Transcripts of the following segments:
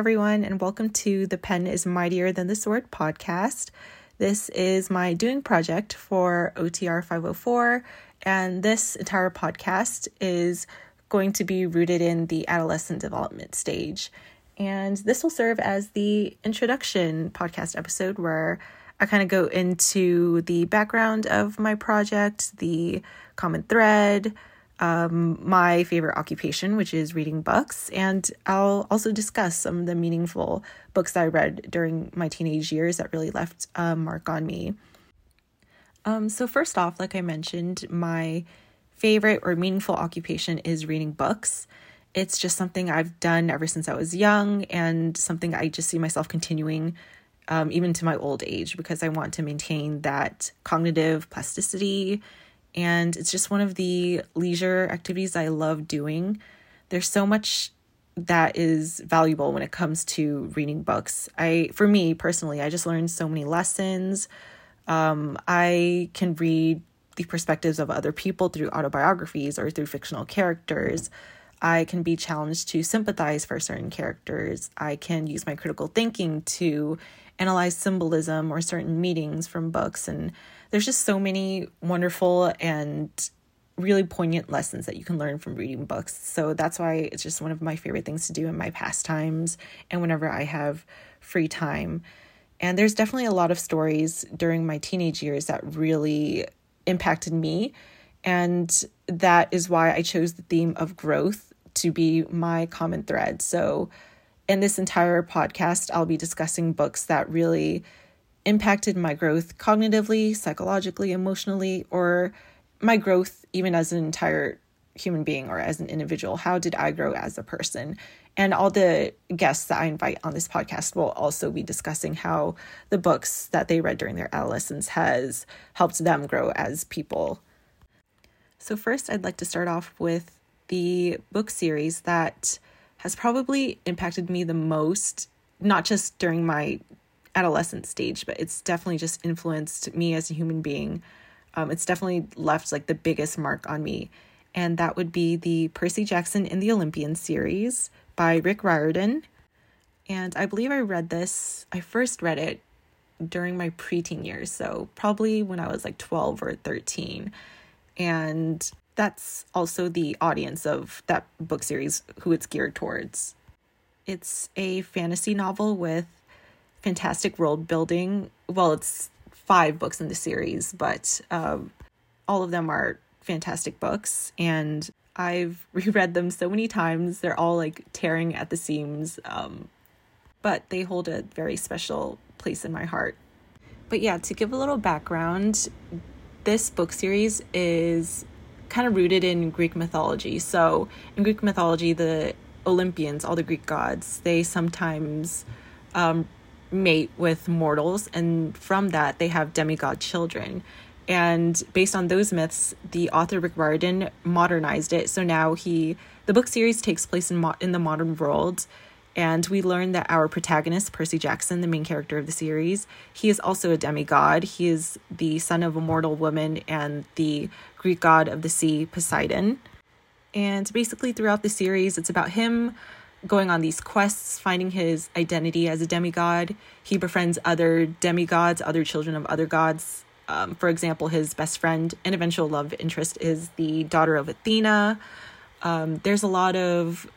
everyone, and welcome to the Pen is Mightier Than the Sword podcast. This is my doing project for OTR 504, and this entire podcast is going to be rooted in the adolescent development stage. And this will serve as the introduction podcast episode where I kind of go into the background of my project, the common thread, um, my favorite occupation, which is reading books, and I'll also discuss some of the meaningful books that I read during my teenage years that really left a mark on me. Um, so, first off, like I mentioned, my favorite or meaningful occupation is reading books. It's just something I've done ever since I was young, and something I just see myself continuing um, even to my old age because I want to maintain that cognitive plasticity and it's just one of the leisure activities I love doing. There's so much that is valuable when it comes to reading books. I for me personally, I just learned so many lessons. Um, I can read the perspectives of other people through autobiographies or through fictional characters. I can be challenged to sympathize for certain characters. I can use my critical thinking to analyze symbolism or certain meanings from books and there's just so many wonderful and really poignant lessons that you can learn from reading books. So that's why it's just one of my favorite things to do in my pastimes and whenever I have free time. And there's definitely a lot of stories during my teenage years that really impacted me. And that is why I chose the theme of growth to be my common thread. So, in this entire podcast, I'll be discussing books that really impacted my growth cognitively, psychologically, emotionally, or my growth even as an entire human being or as an individual. How did I grow as a person? And all the guests that I invite on this podcast will also be discussing how the books that they read during their adolescence has helped them grow as people. So, first, I'd like to start off with the book series that has probably impacted me the most, not just during my adolescent stage, but it's definitely just influenced me as a human being. Um, it's definitely left like the biggest mark on me. And that would be the Percy Jackson in the Olympian series by Rick Riordan. And I believe I read this, I first read it during my preteen years. So probably when I was like 12 or 13. And that's also the audience of that book series, who it's geared towards. It's a fantasy novel with fantastic world building. Well, it's five books in the series, but um, all of them are fantastic books. And I've reread them so many times. They're all like tearing at the seams, um, but they hold a very special place in my heart. But yeah, to give a little background, this book series is kind of rooted in Greek mythology. So, in Greek mythology, the Olympians, all the Greek gods, they sometimes um, mate with mortals, and from that, they have demigod children. And based on those myths, the author Rick Riordan modernized it. So now he, the book series takes place in mo- in the modern world, and we learn that our protagonist, Percy Jackson, the main character of the series, he is also a demigod. He is the son of a mortal woman and the Greek god of the sea, Poseidon. And basically, throughout the series, it's about him going on these quests, finding his identity as a demigod. He befriends other demigods, other children of other gods. Um, for example, his best friend and eventual love interest is the daughter of Athena. Um, there's a lot of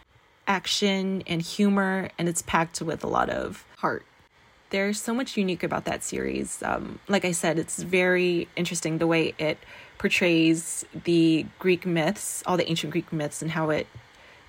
action and humor, and it's packed with a lot of heart. There's so much unique about that series. Um, like I said, it's very interesting the way it portrays the Greek myths, all the ancient Greek myths, and how it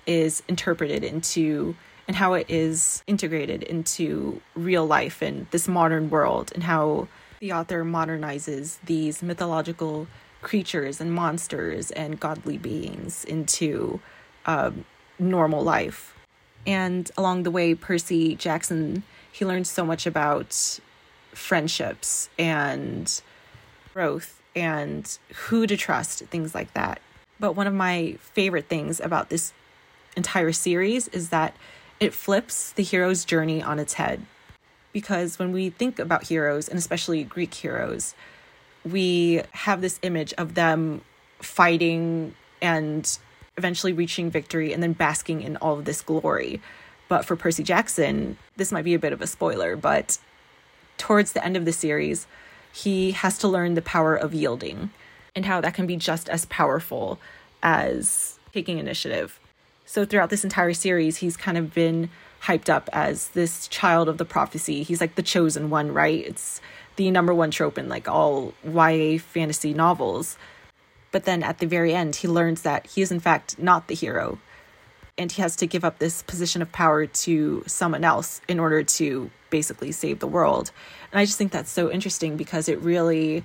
is interpreted into and how it is integrated into real life and this modern world and how the author modernizes these mythological creatures and monsters and godly beings into um, normal life. And along the way, Percy Jackson, he learns so much about friendships and growth and who to trust, things like that. But one of my favorite things about this entire series is that it flips the hero's journey on its head. Because when we think about heroes, and especially Greek heroes, we have this image of them fighting and eventually reaching victory and then basking in all of this glory. But for Percy Jackson, this might be a bit of a spoiler, but towards the end of the series, he has to learn the power of yielding and how that can be just as powerful as taking initiative. So throughout this entire series, he's kind of been hyped up as this child of the prophecy. He's like the chosen one, right? It's the number one trope in like all YA fantasy novels. But then at the very end, he learns that he is in fact not the hero. And he has to give up this position of power to someone else in order to basically save the world. And I just think that's so interesting because it really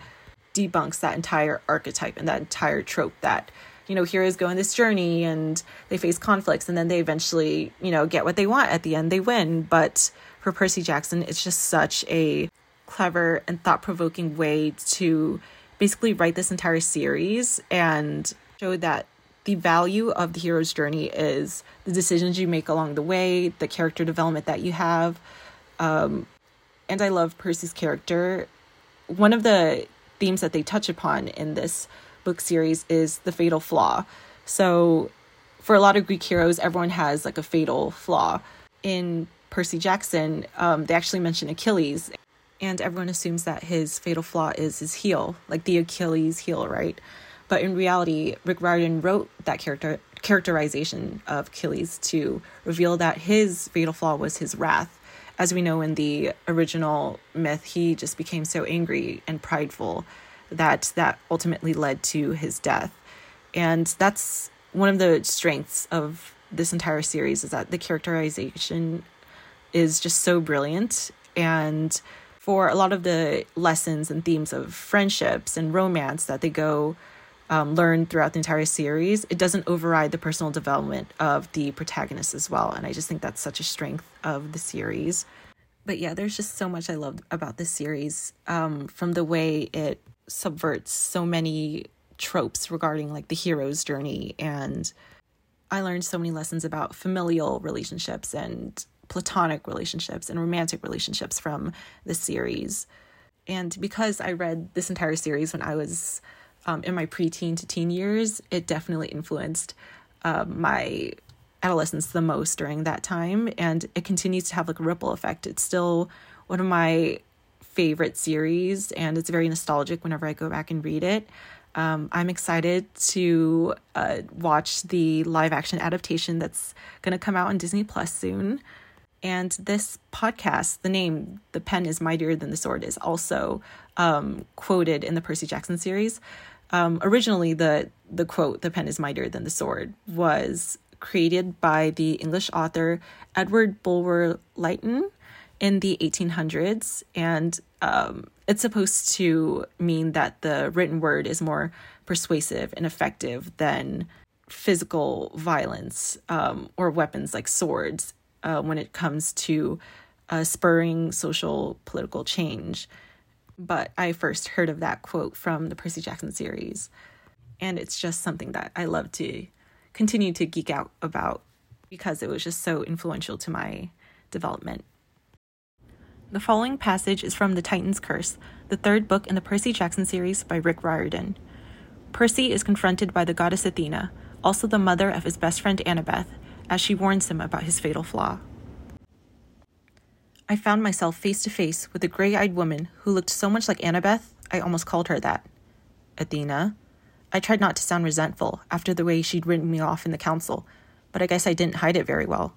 debunks that entire archetype and that entire trope that you know heroes go on this journey and they face conflicts and then they eventually you know get what they want. At the end they win. But for percy jackson it's just such a clever and thought-provoking way to basically write this entire series and show that the value of the hero's journey is the decisions you make along the way the character development that you have. Um, and i love percy's character. One of the themes that they touch upon in this book series is the fatal flaw. So, for a lot of Greek heroes, everyone has like a fatal flaw. In Percy Jackson, um, they actually mention Achilles, and everyone assumes that his fatal flaw is his heel, like the Achilles heel, right? But in reality, Rick Riordan wrote that character characterization of Achilles to reveal that his fatal flaw was his wrath as we know in the original myth, he just became so angry and prideful that that ultimately led to his death. And that's one of the strengths of this entire series is that the characterization is just so brilliant and for a lot of the lessons and themes of friendships and romance that they go um, learn throughout the entire series, it doesn't override the personal development of the protagonist as well. And I just think that's such a strength of the series. But yeah, there's just so much I love about this series um, from the way it subverts so many tropes regarding like the hero's journey. And I learned so many lessons about familial relationships and platonic relationships and romantic relationships from the series. And because I read this entire series when I was um, in my preteen to teen years, it definitely influenced uh, my adolescence the most during that time. And it continues to have like a ripple effect. It's still one of my favorite series, and it's very nostalgic whenever I go back and read it. Um, I'm excited to uh, watch the live action adaptation that's going to come out on Disney Plus soon. And this podcast, the name "The Pen is Mightier Than the Sword," is also um, quoted in the Percy Jackson series. Um, originally, the the quote "The pen is mightier than the sword" was created by the English author Edward Bulwer Lytton in the 1800s, and um, it's supposed to mean that the written word is more persuasive and effective than physical violence um, or weapons like swords uh, when it comes to uh, spurring social political change but I first heard of that quote from the Percy Jackson series. And it's just something that I love to continue to geek out about because it was just so influential to my development. The following passage is from The Titan's Curse, the third book in the Percy Jackson series by Rick Riordan. Percy is confronted by the goddess Athena, also the mother of his best friend Annabeth, as she warns him about his fatal flaw. I found myself face to face with a gray eyed woman who looked so much like Annabeth, I almost called her that. Athena. I tried not to sound resentful after the way she'd written me off in the council, but I guess I didn't hide it very well.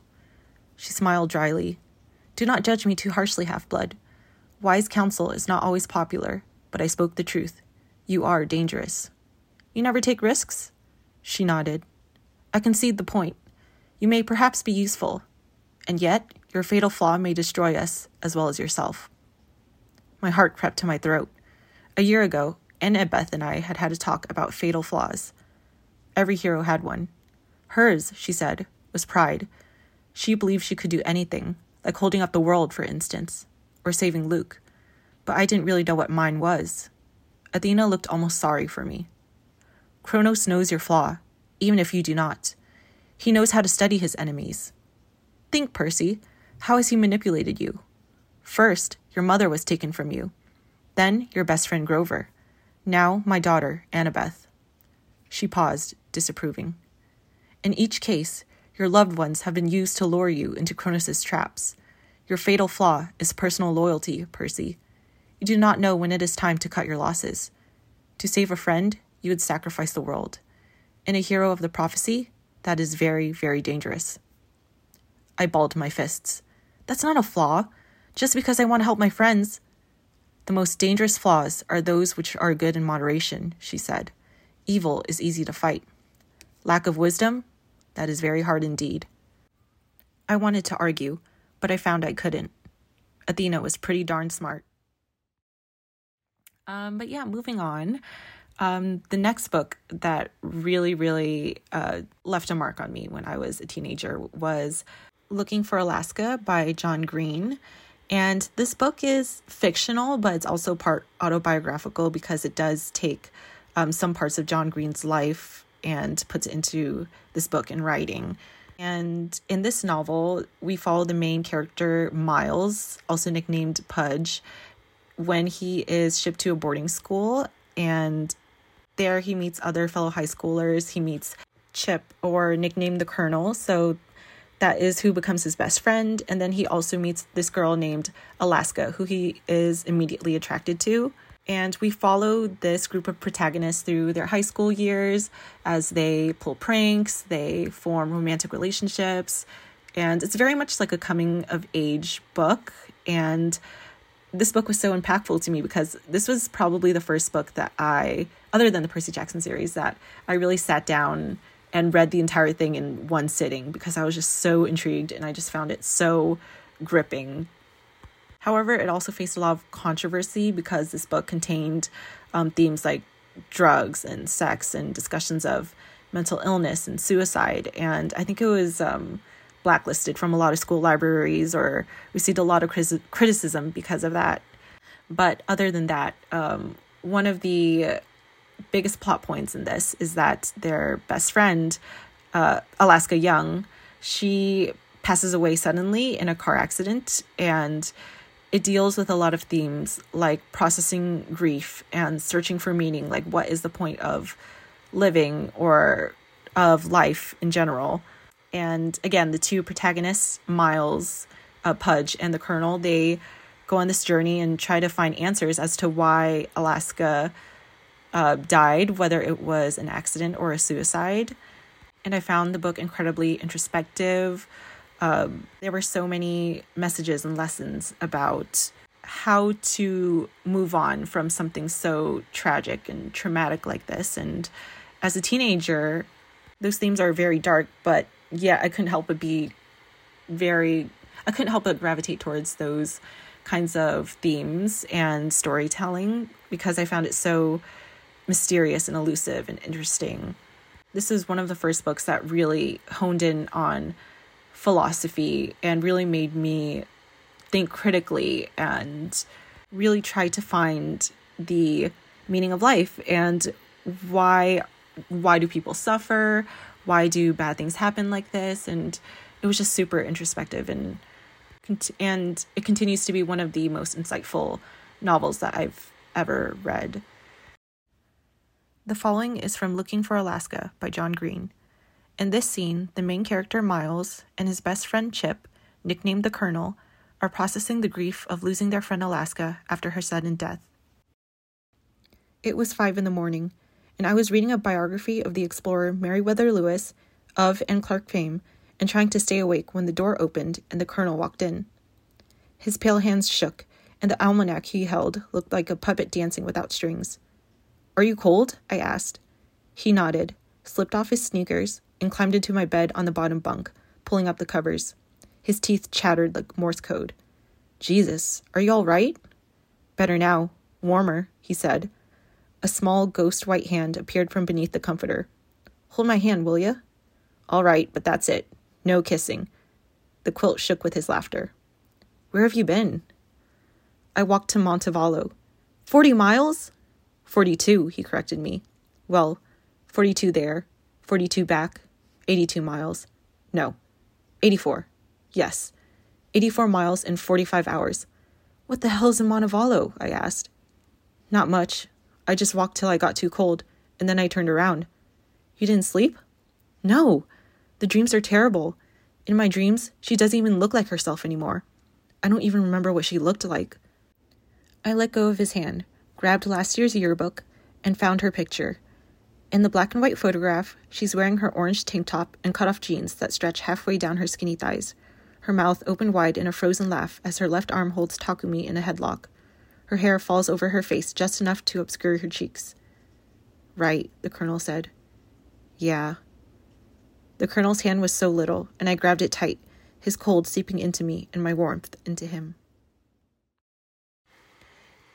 She smiled dryly. Do not judge me too harshly, Half Blood. Wise counsel is not always popular, but I spoke the truth. You are dangerous. You never take risks? She nodded. I concede the point. You may perhaps be useful, and yet your fatal flaw may destroy us as well as yourself. My heart crept to my throat. A year ago, Annabeth and I had had a talk about fatal flaws. Every hero had one. Hers, she said, was pride. She believed she could do anything, like holding up the world, for instance, or saving Luke. But I didn't really know what mine was. Athena looked almost sorry for me. Kronos knows your flaw, even if you do not. He knows how to study his enemies. Think, Percy. How has he manipulated you? First, your mother was taken from you. Then, your best friend Grover. Now, my daughter, Annabeth. She paused, disapproving. In each case, Your loved ones have been used to lure you into Kronos' traps. Your fatal flaw is personal loyalty, Percy. You do not know when it is time to cut your losses. To save a friend, you would sacrifice the world. In a hero of the prophecy, that is very, very dangerous. I balled my fists. That's not a flaw. Just because I want to help my friends. The most dangerous flaws are those which are good in moderation, she said. Evil is easy to fight. Lack of wisdom? That is very hard indeed. I wanted to argue, but I found I couldn't. Athena was pretty darn smart. Um, but yeah, moving on. Um, the next book that really, really uh, left a mark on me when I was a teenager was Looking for Alaska by John Green. And this book is fictional, but it's also part autobiographical because it does take um, some parts of John Green's life and puts it into this book in writing. And in this novel, we follow the main character, Miles, also nicknamed Pudge, when he is shipped to a boarding school. And there he meets other fellow high schoolers. He meets Chip, or nicknamed the Colonel. So that is who becomes his best friend. And then he also meets this girl named Alaska, who he is immediately attracted to. And we follow this group of protagonists through their high school years as they pull pranks, they form romantic relationships. And it's very much like a coming of age book. And this book was so impactful to me because this was probably the first book that I, other than the Percy Jackson series, that I really sat down and read the entire thing in one sitting because I was just so intrigued and I just found it so gripping. However, it also faced a lot of controversy because this book contained um, themes like drugs and sex and discussions of mental illness and suicide. And I think it was um, blacklisted from a lot of school libraries or received a lot of criticism because of that. But other than that, um, one of the biggest plot points in this is that their best friend, uh, Alaska Young, she passes away suddenly in a car accident and it deals with a lot of themes like processing grief and searching for meaning like what is the point of living or of life in general and again the two protagonists miles uh, pudge and the colonel they go on this journey and try to find answers as to why alaska uh, died, whether it was an accident or a suicide. And I found the book incredibly introspective. Um, there were so many messages and lessons about how to move on from something so tragic and traumatic like this. And as a teenager, those themes are very dark, but yeah, I couldn't help but be very, I couldn't help but gravitate towards those kinds of themes and storytelling because I found it so mysterious and elusive and interesting. This is one of the first books that really honed in on philosophy and really made me think critically and really try to find the meaning of life and why why do people suffer why do bad things happen like this and it was just super introspective and and it continues to be one of the most insightful novels that I've ever read. The following is from Looking for Alaska by John Green. In this scene, the main character Miles and his best friend Chip, nicknamed the Colonel, are processing the grief of losing their friend Alaska after her sudden death. It was five in the morning, and I was reading a biography of the explorer Meriwether Lewis of and Clark fame and trying to stay awake when the door opened and the Colonel walked in. His pale hands shook, and the almanac he held looked like a puppet dancing without strings. Are you cold? I asked. He nodded, slipped off his sneakers, and climbed into my bed on the bottom bunk, pulling up the covers. His teeth chattered like Morse code. Jesus, are you all right? Better now. Warmer, he said. A small ghost white hand appeared from beneath the comforter. Hold my hand, will you? All right, but that's it. No kissing. The quilt shook with his laughter. Where have you been? I walked to Montevallo. Forty miles? 42, he corrected me. Well, 42 there, 42 back, 82 miles. No, 84. Yes, 84 miles in 45 hours. What the hell's in Montevallo? I asked. Not much. I just walked till I got too cold, and then I turned around. You didn't sleep? No. The dreams are terrible. In my dreams, she doesn't even look like herself anymore. I don't even remember what she looked like. I let go of his hand, grabbed last year's yearbook, and found her picture. In the black and white photograph, she's wearing her orange tank top and cut off jeans that stretch halfway down her skinny thighs, her mouth open wide in a frozen laugh as her left arm holds Takumi in a headlock. Her hair falls over her face just enough to obscure her cheeks. Right, the colonel said. Yeah. The colonel's hand was so little, and I grabbed it tight, his cold seeping into me and my warmth into him.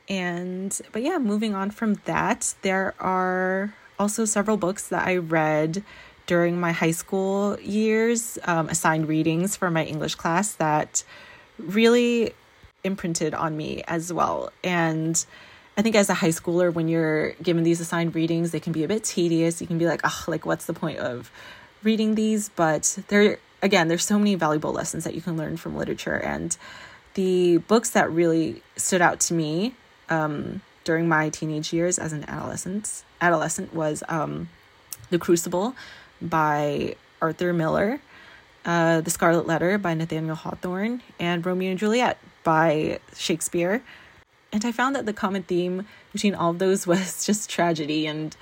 And, but yeah, moving on from that, there are also several books that I read during my high school years, um, assigned readings for my English class that really imprinted on me as well. And I think as a high schooler, when you're given these assigned readings, they can be a bit tedious. You can be like, oh, like, what's the point of reading these? But there, again, there's so many valuable lessons that you can learn from literature. And the books that really stood out to me um, during my teenage years as an adolescent adolescent was um, The Crucible by Arthur Miller, uh, The Scarlet Letter by Nathaniel Hawthorne, and Romeo and Juliet by Shakespeare. And I found that the common theme between all of those was just tragedy. And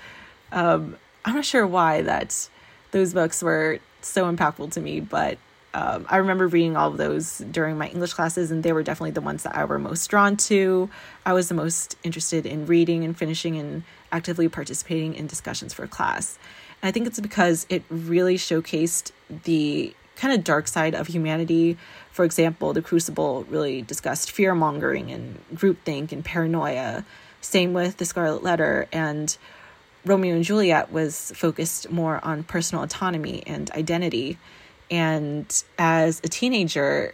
um, I'm not sure why that those books were so impactful to me, but um, I remember reading all of those during my English classes, and they were definitely the ones that I were most drawn to. I was the most interested in reading and finishing and actively participating in discussions for class. And I think it's because it really showcased the kind of dark side of humanity. For example, The Crucible really discussed fear mongering and groupthink and paranoia. Same with The Scarlet Letter. And Romeo and Juliet was focused more on personal autonomy and identity. And as a teenager,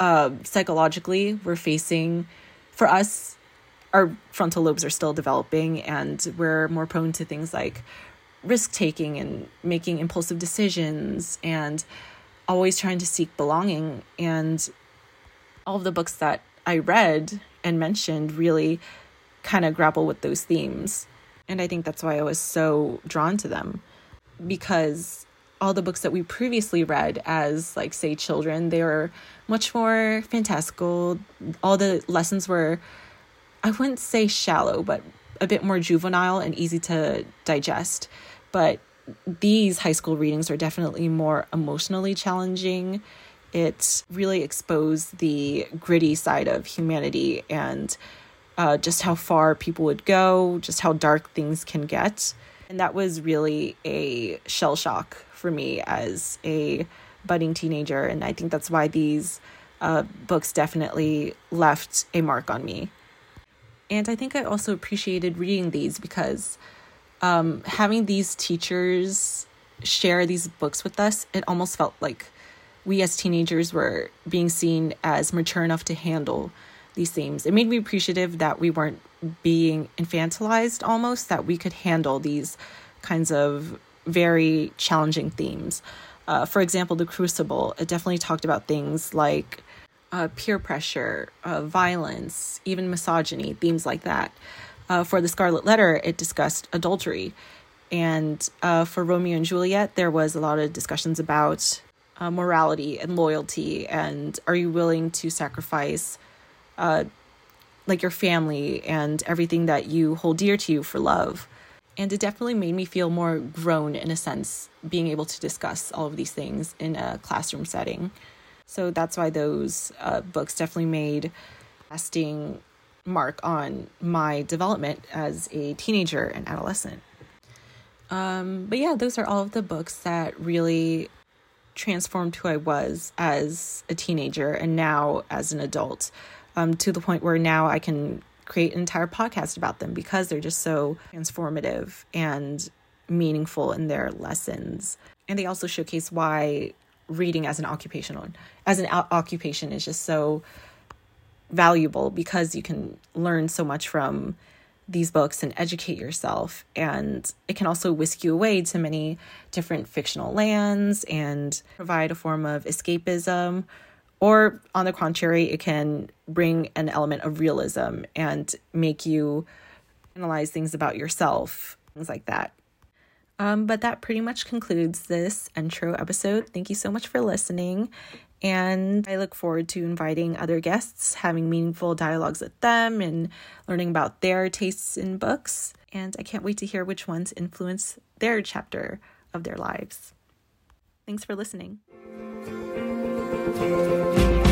uh, psychologically, we're facing, for us, our frontal lobes are still developing and we're more prone to things like risk taking and making impulsive decisions and always trying to seek belonging. And all of the books that I read and mentioned really kind of grapple with those themes. And I think that's why I was so drawn to them because all the books that we previously read as like say children they were much more fantastical all the lessons were I wouldn't say shallow, but a bit more juvenile and easy to digest. But these high school readings are definitely more emotionally challenging. It really exposed the gritty side of humanity and uh, just how far people would go, just how dark things can get. And that was really a shell shock for me as a budding teenager. And I think that's why these uh, books definitely left a mark on me. And I think I also appreciated reading these because um, having these teachers share these books with us, it almost felt like we as teenagers were being seen as mature enough to handle these themes. It made me appreciative that we weren't being infantilized almost, that we could handle these kinds of very challenging themes. Uh, for example, The Crucible, it definitely talked about things like uh, peer pressure, uh, violence, even misogyny, themes like that. Uh, for the Scarlet Letter, it discussed adultery. And uh, for Romeo and Juliet, there was a lot of discussions about uh, morality and loyalty, and are you willing to sacrifice, like your family and everything that you hold dear to you for love? And it definitely made me feel more grown in a sense, being able to discuss all of these things in a classroom setting. So that's why those uh, books definitely made a lasting mark on my development as a teenager and adolescent. Um, but yeah, those are all of the books that really transformed who I was as a teenager and now as an adult um, to the point where now I can create an entire podcast about them because they're just so transformative and meaningful in their lessons. And they also showcase why reading as an occupational as an occupation is just so valuable because you can learn so much from these books and educate yourself and it can also whisk you away to many different fictional lands and provide a form of escapism or on the contrary it can bring an element of realism and make you analyze things about yourself things like that Um, but that pretty much concludes this intro episode. Thank you so much for listening. And I look forward to inviting other guests, having meaningful dialogues with them, and learning about their tastes in books. And I can't wait to hear which ones influence their chapter of their lives. Thanks for listening. Thank you.